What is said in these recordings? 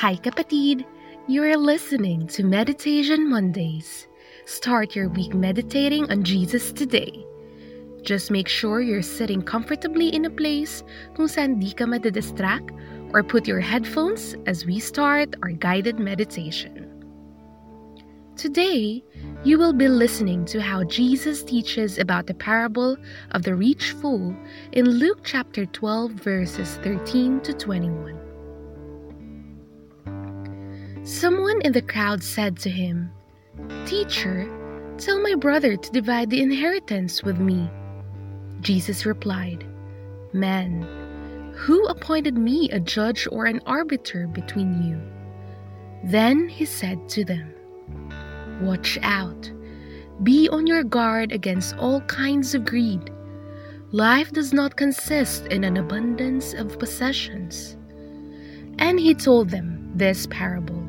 Hi kapatid! You are listening to Meditation Mondays. Start your week meditating on Jesus today. Just make sure you're sitting comfortably in a place kung saan di ka madidistract or put your headphones as we start our guided meditation. Today, you will be listening to how Jesus teaches about the parable of the rich fool in Luke chapter 12, verses 13 to 21. Someone in the crowd said to him, Teacher, tell my brother to divide the inheritance with me. Jesus replied, Man, who appointed me a judge or an arbiter between you? Then he said to them, Watch out. Be on your guard against all kinds of greed. Life does not consist in an abundance of possessions. And he told them this parable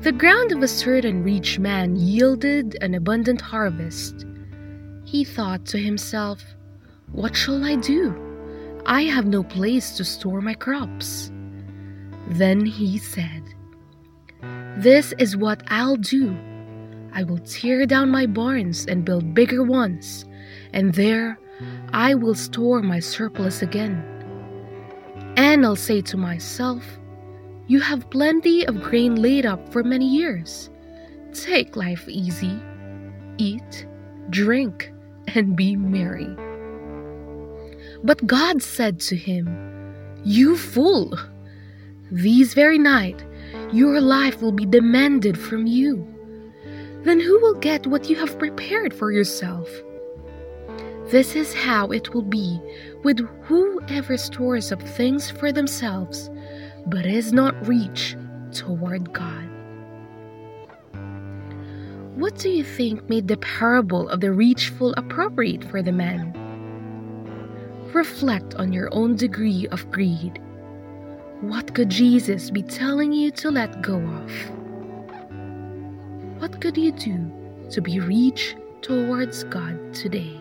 The ground of a certain rich man yielded an abundant harvest. He thought to himself, What shall I do? I have no place to store my crops. Then he said, this is what I'll do. I will tear down my barns and build bigger ones, and there I will store my surplus again. And I'll say to myself, You have plenty of grain laid up for many years. Take life easy, eat, drink, and be merry. But God said to him, You fool! These very night your life will be demanded from you. Then who will get what you have prepared for yourself? This is how it will be with whoever stores up things for themselves, but is not rich toward God. What do you think made the parable of the rich fool appropriate for the man? Reflect on your own degree of greed what could Jesus be telling you to let go of? What could you do to be reached towards God today?